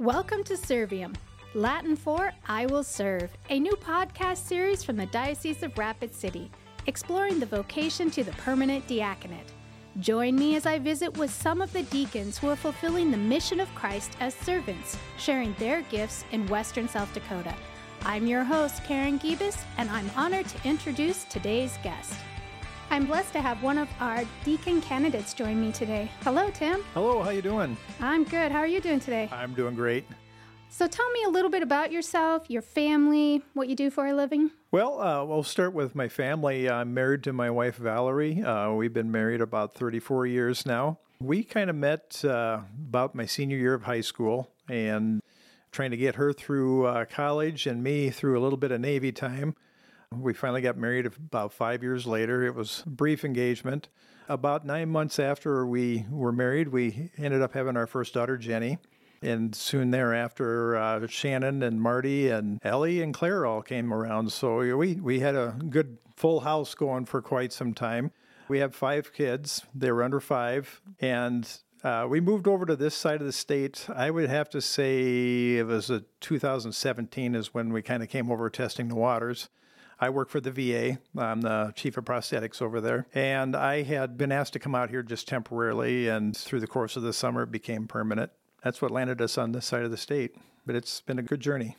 Welcome to Serviam, Latin for I Will Serve, a new podcast series from the Diocese of Rapid City, exploring the vocation to the permanent diaconate. Join me as I visit with some of the deacons who are fulfilling the mission of Christ as servants, sharing their gifts in Western South Dakota. I'm your host, Karen Gibas, and I'm honored to introduce today's guest. I'm blessed to have one of our deacon candidates join me today. Hello, Tim. Hello, how you doing? I'm good. How are you doing today? I'm doing great. So tell me a little bit about yourself, your family, what you do for a living. Well, uh, we'll start with my family. I'm married to my wife, Valerie. Uh, we've been married about 34 years now. We kind of met uh, about my senior year of high school and trying to get her through uh, college and me through a little bit of Navy time. We finally got married about five years later. It was a brief engagement. About nine months after we were married, we ended up having our first daughter, Jenny. And soon thereafter, uh, Shannon and Marty and Ellie and Claire all came around. So we, we had a good full house going for quite some time. We have five kids. They were under five. And uh, we moved over to this side of the state. I would have to say it was a 2017 is when we kind of came over testing the waters. I work for the VA. I'm the chief of prosthetics over there. And I had been asked to come out here just temporarily, and through the course of the summer, it became permanent. That's what landed us on this side of the state. But it's been a good journey.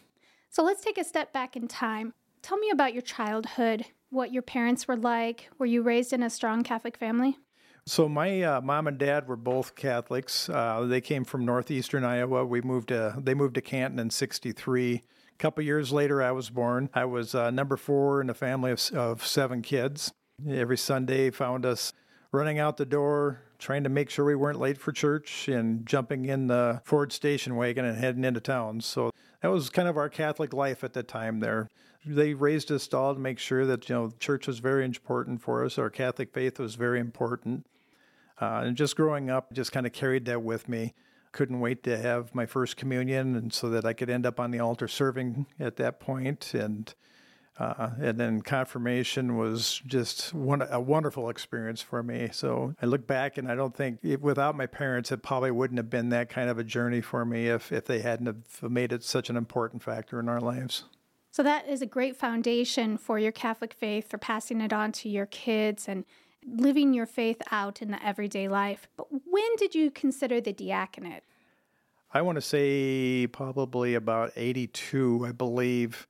So let's take a step back in time. Tell me about your childhood, what your parents were like. Were you raised in a strong Catholic family? So my uh, mom and dad were both Catholics. Uh, they came from northeastern Iowa. We moved to they moved to Canton in '63 couple years later, I was born. I was uh, number four in a family of, of seven kids. Every Sunday found us running out the door, trying to make sure we weren't late for church, and jumping in the Ford station wagon and heading into town. So that was kind of our Catholic life at the time there. They raised us all to make sure that, you know, church was very important for us. Our Catholic faith was very important. Uh, and just growing up, just kind of carried that with me couldn't wait to have my first communion, and so that I could end up on the altar serving at that. And uh, and then confirmation was just one, a wonderful experience for me. So I look back and I don't think it, without my parents, it probably wouldn't have been that kind of a journey for me if, if they hadn't have made it such an important factor in our lives. So that is a great foundation for your Catholic faith, for passing it on to your kids and living your faith out in the everyday life. But when did you consider the diaconate? I want to say probably about 82, I believe.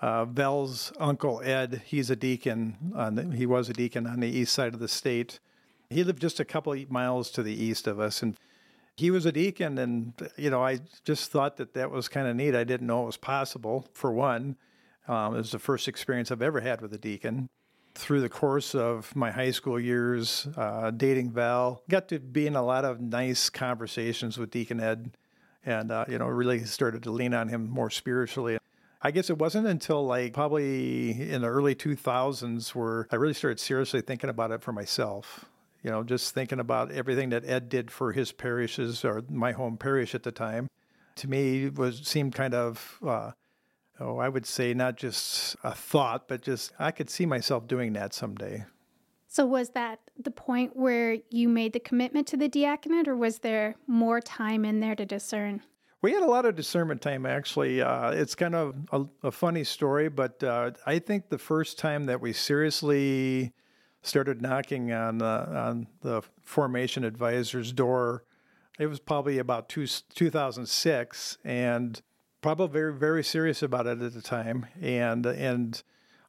Uh, Val's uncle Ed, he's a deacon. The, he was a deacon on the east side of the state. He lived just a couple of miles to the east of us, and he was a deacon. And you know, I just thought that that was kind of neat. I didn't know it was possible. For one, um, it was the first experience I've ever had with a deacon through the course of my high school years, uh, dating Val, got to be in a lot of nice conversations with Deacon Ed, and uh, you know really started to lean on him more spiritually. I guess it wasn't until like probably in the early 2000s where I really started seriously thinking about it for myself. You know, just thinking about everything that Ed did for his parishes or my home parish at the time. To me, was seemed kind of uh, oh, I would say not just a thought, but just I could see myself doing that someday. So, was that the point where you made the commitment to the diaconate, or was there more time in there to discern? We had a lot of discernment time, actually. Uh, it's kind of a, a funny story, but uh, I think the first time that we seriously started knocking on, uh, on the formation advisor's door, it was probably about two, 2006. And probably very very serious about it at the time, and and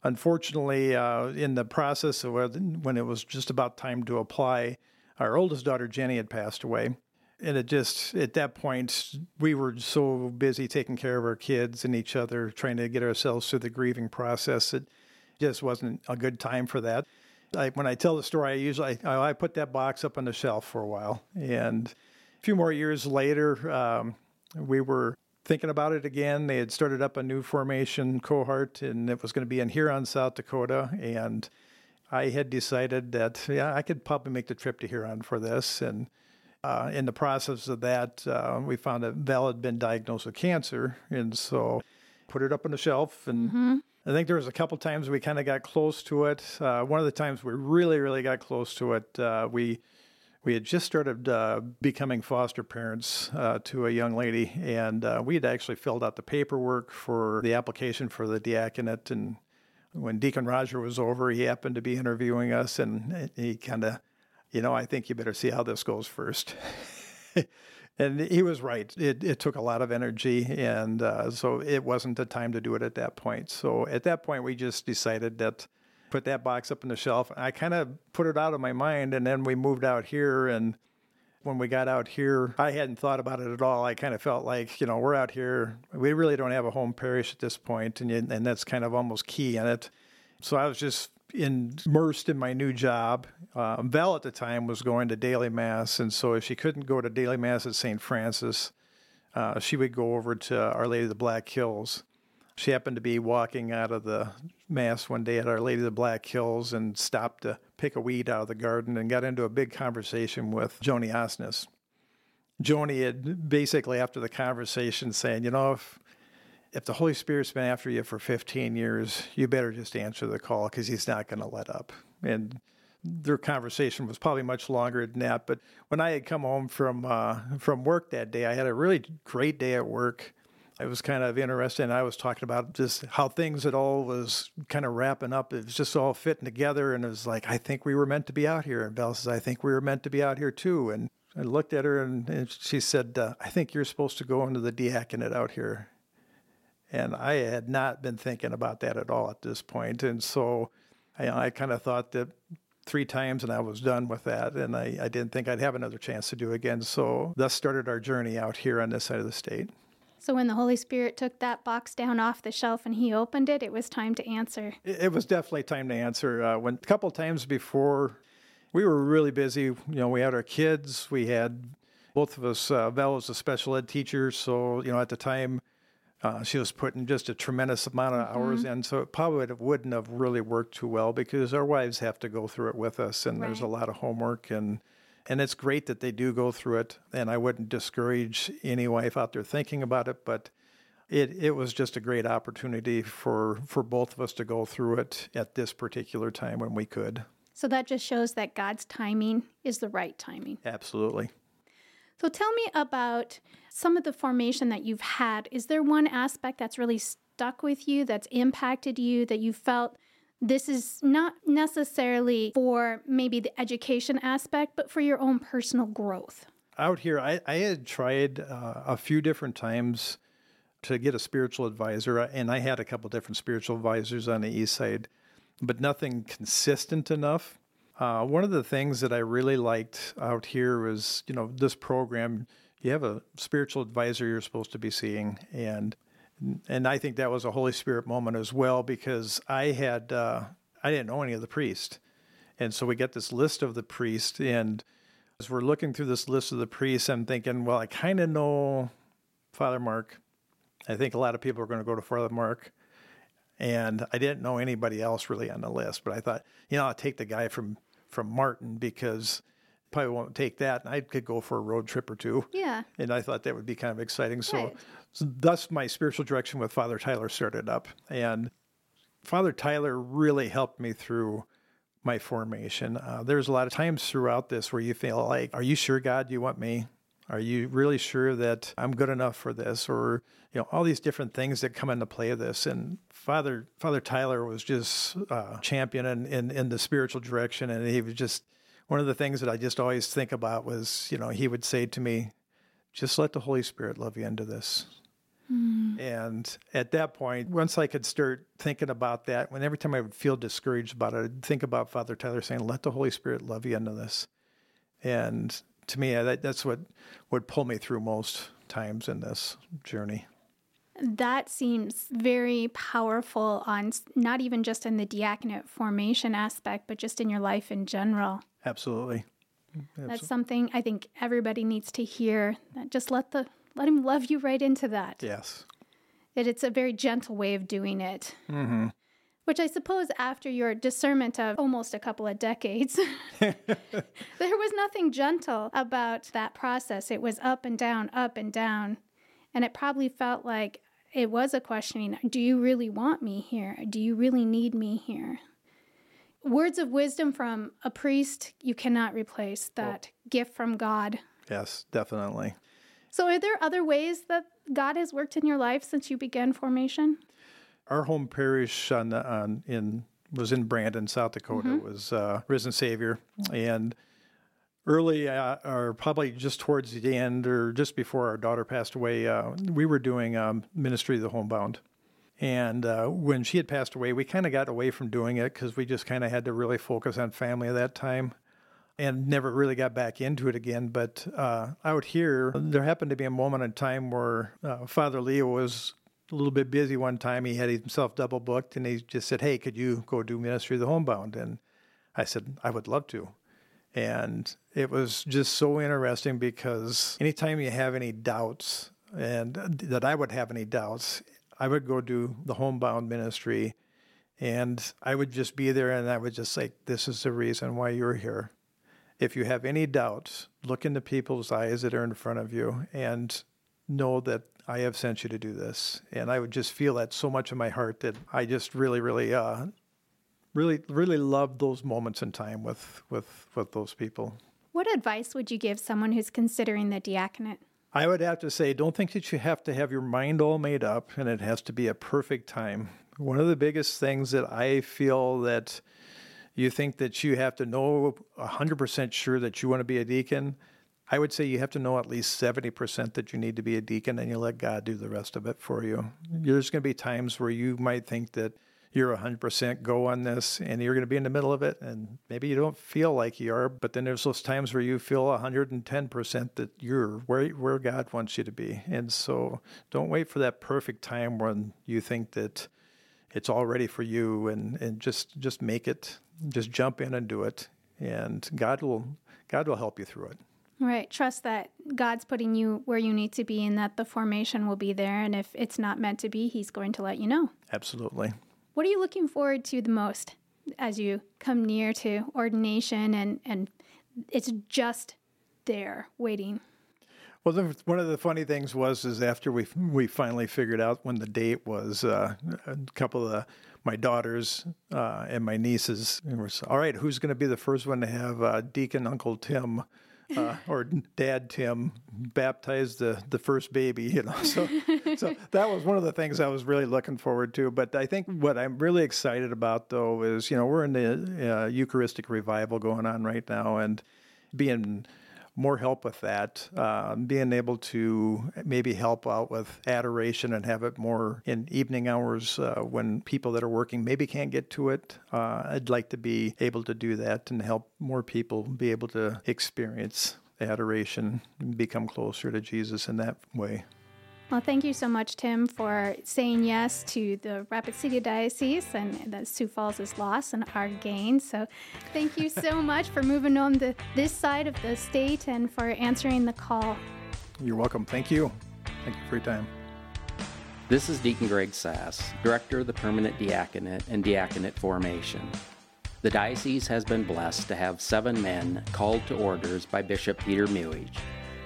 unfortunately, uh, in the process of when it was just about time to apply, our oldest daughter Jenny had passed away. And it just, at that point, we were so busy taking care of our kids and each other, trying to get ourselves through the grieving process. It just wasn't a good time for that. I, when I tell the story, I usually I, I, put that box up on the shelf for a while. And a few more years later, um, we were thinking about it again. They had started up a new formation cohort, and it was going to be in Huron, South Dakota. And I had decided that yeah, I could probably make the trip to Huron for this. And uh, in the process of that, uh, we found that Val had been diagnosed with cancer, and so put it up on the shelf. And mm-hmm. I think there was a couple times we kind of got close to it. Uh, one of the times we really, really got close to it, uh, we we had just started uh, becoming foster parents uh, to a young lady, and uh, we had actually filled out the paperwork for the application for the diaconate. And when Deacon Roger was over, he happened to be interviewing us, and he kind of, you know, I think you better see how this goes first. and he was right. It, it took a lot of energy, and uh, so it wasn't the time to do it at that point. So at that point, we just decided that put that box up on the shelf. I kind of put it out of my mind, and then we moved out here. And when we got out here, I hadn't thought about it at all. I kind of felt like, you know, we're out here. We really don't have a home parish at this point, and and that's kind of almost key in it. So I was just immersed in my new job. Uh, Val at the time was going to daily mass, and so if she couldn't go to daily mass at St. Francis, uh, she would go over to Our Lady of the Black Hills. She happened to be walking out of the mass one day at Our Lady of the Black Hills and stopped to pick a weed out of the garden and got into a big conversation with Joni Osnes. Joni had basically, after the conversation, saying, You know, if, if the Holy Spirit's been after you for 15 years, you better just answer the call because he's not going to let up. And their conversation was probably much longer than that. But when I had come home from uh, from work that day, I had a really great day at work it was kind of interesting. I was talking about just how things it all was kind of wrapping up. It was just all fitting together, and it was like I think we were meant to be out here. And Belle says, "I think we were meant to be out here too." And I looked at her, and, and she said, uh, "I think you're supposed to go into the diaconate out here." And I had not been thinking about that at all at this point. and so I, I kind of thought that three times and I was done with that. And I, I didn't think I'd have another chance to do again. So thus started our journey out here on this side of the state. So when the Holy Spirit took that box down off the shelf and he opened it, it was time to answer. It was definitely time to answer. Uh, when a couple times before, we were really busy. You know, we had our kids. We had both of us. Uh, Val was a special ed teacher, so you know at the time. Uh, she was putting just a tremendous amount of hours mm-hmm. in, so it probably wouldn't have really worked too well because our wives have to go through it with us, and right. there's a lot of homework and and it's great that they do go through it. And I wouldn't discourage any wife out there thinking about it, but it, it was just a great opportunity for, for both of us to go through it at this particular time when we could. So that just shows that God's timing is the right timing. Absolutely. So tell me about some of the formation that you've had. Is there one aspect that's really stuck with you, that's impacted you, that you felt this is not necessarily for maybe the education aspect, but for your own personal growth. Out here, I, I had tried uh, a few different times to get a spiritual advisor, and I had a couple different spiritual advisors on the east side, but nothing consistent enough. Uh, one of the things that I really liked out here was, you know, this program. You have a spiritual advisor you're supposed to be seeing, and and I think that was a Holy Spirit moment as well because I had uh, I didn't know any of the priests, and so we get this list of the priests, and as we're looking through this list of the priests, I'm thinking, well, I kind of know Father Mark. I think a lot of people are going to go to Father Mark, and I didn't know anybody else really on the list, but I thought, you know, I'll take the guy from from Martin because probably won't take that. And I could go for a road trip or two. Yeah. And I thought that would be kind of exciting. So, right. so thus my spiritual direction with Father Tyler started up. And Father Tyler really helped me through my formation. Uh, there's a lot of times throughout this where you feel like, are you sure, God, you want me? Are you really sure that I'm good enough for this? Or, you know, all these different things that come into play of this. And Father Father Tyler was just uh, champion in, in, in the spiritual direction. And he was just, one of the things that I just always think about was, you know, he would say to me, just let the Holy Spirit love you into this. Mm. And at that point, once I could start thinking about that, when every time I would feel discouraged about it, I'd think about Father Tyler saying, let the Holy Spirit love you into this. And to me, that, that's what would pull me through most times in this journey. That seems very powerful on not even just in the diaconate formation aspect, but just in your life in general. Absolutely. Absolutely. That's something I think everybody needs to hear. Just let the let him love you right into that. Yes. That it's a very gentle way of doing it. Mm-hmm. Which I suppose after your discernment of almost a couple of decades, there was nothing gentle about that process. It was up and down, up and down. And it probably felt like it was a questioning do you really want me here? Do you really need me here? words of wisdom from a priest you cannot replace that gift from God. Yes, definitely. So, are there other ways that God has worked in your life since you began formation? Our home parish on, on in was in Brandon, South Dakota. Mm-hmm. Was uh, Risen Savior, and early, uh, or probably just towards the end, or just before our daughter passed away, uh, we were doing um, ministry of the homebound. And uh, when she had passed away, we kind of got away from doing it because we just kind of had to really focus on family at that time and never really got back into it again. But uh, out here, there happened to be a moment in time where uh, Father Leo was a little bit busy one time. He had himself double booked and he just said, Hey, could you go do Ministry of the Homebound? And I said, I would love to. And it was just so interesting because anytime you have any doubts, and that I would have any doubts, I would go do the homebound ministry and I would just be there and I would just say, This is the reason why you're here. If you have any doubts, look into people's eyes that are in front of you and know that I have sent you to do this. And I would just feel that so much in my heart that I just really, really, uh, really, really loved those moments in time with, with, with those people. What advice would you give someone who's considering the diaconate? I would have to say, don't think that you have to have your mind all made up and it has to be a perfect time. One of the biggest things that I feel that you think that you have to know 100% sure that you want to be a deacon, I would say you have to know at least 70% that you need to be a deacon and you let God do the rest of it for you. There's going to be times where you might think that you're 100% go on this and you're going to be in the middle of it and maybe you don't feel like you are but then there's those times where you feel 110% that you're where where God wants you to be and so don't wait for that perfect time when you think that it's all ready for you and and just just make it just jump in and do it and God will God will help you through it Right. Trust that God's putting you where you need to be and that the formation will be there. And if it's not meant to be, He's going to let you know. Absolutely. What are you looking forward to the most as you come near to ordination and, and it's just there waiting? Well, the, one of the funny things was is after we we finally figured out when the date was, uh, a couple of the, my daughters uh, and my nieces were all right. Who's going to be the first one to have uh, Deacon Uncle Tim uh, or Dad Tim baptized the the first baby, you know. So so that was one of the things I was really looking forward to. But I think what I'm really excited about though is you know we're in the uh, Eucharistic revival going on right now, and being more help with that, uh, being able to maybe help out with adoration and have it more in evening hours uh, when people that are working maybe can't get to it. Uh, I'd like to be able to do that and help more people be able to experience adoration and become closer to Jesus in that way. Well, thank you so much, Tim, for saying yes to the Rapid City Diocese and that Sioux Falls is lost and our gain. So, thank you so much for moving on the this side of the state and for answering the call. You're welcome. Thank you. Thank you for your time. This is Deacon Greg Sass, Director of the Permanent Diaconate and Diaconate Formation. The diocese has been blessed to have seven men called to orders by Bishop Peter Muhich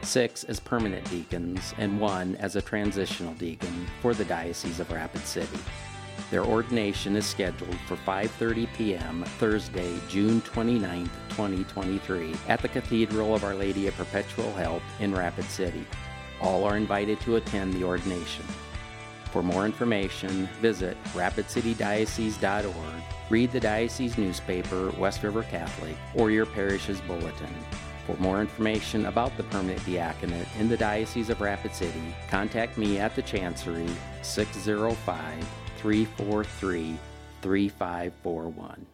six as permanent deacons, and one as a transitional deacon for the Diocese of Rapid City. Their ordination is scheduled for 5:30 p.m. Thursday, June 29, 2023, at the Cathedral of Our Lady of Perpetual Help in Rapid City. All are invited to attend the ordination. For more information, visit rapidcitydiocese.org, read the diocese newspaper, West River Catholic, or your parish's bulletin. For more information about the permanent diaconate in the Diocese of Rapid City, contact me at the Chancery 605 343 3541.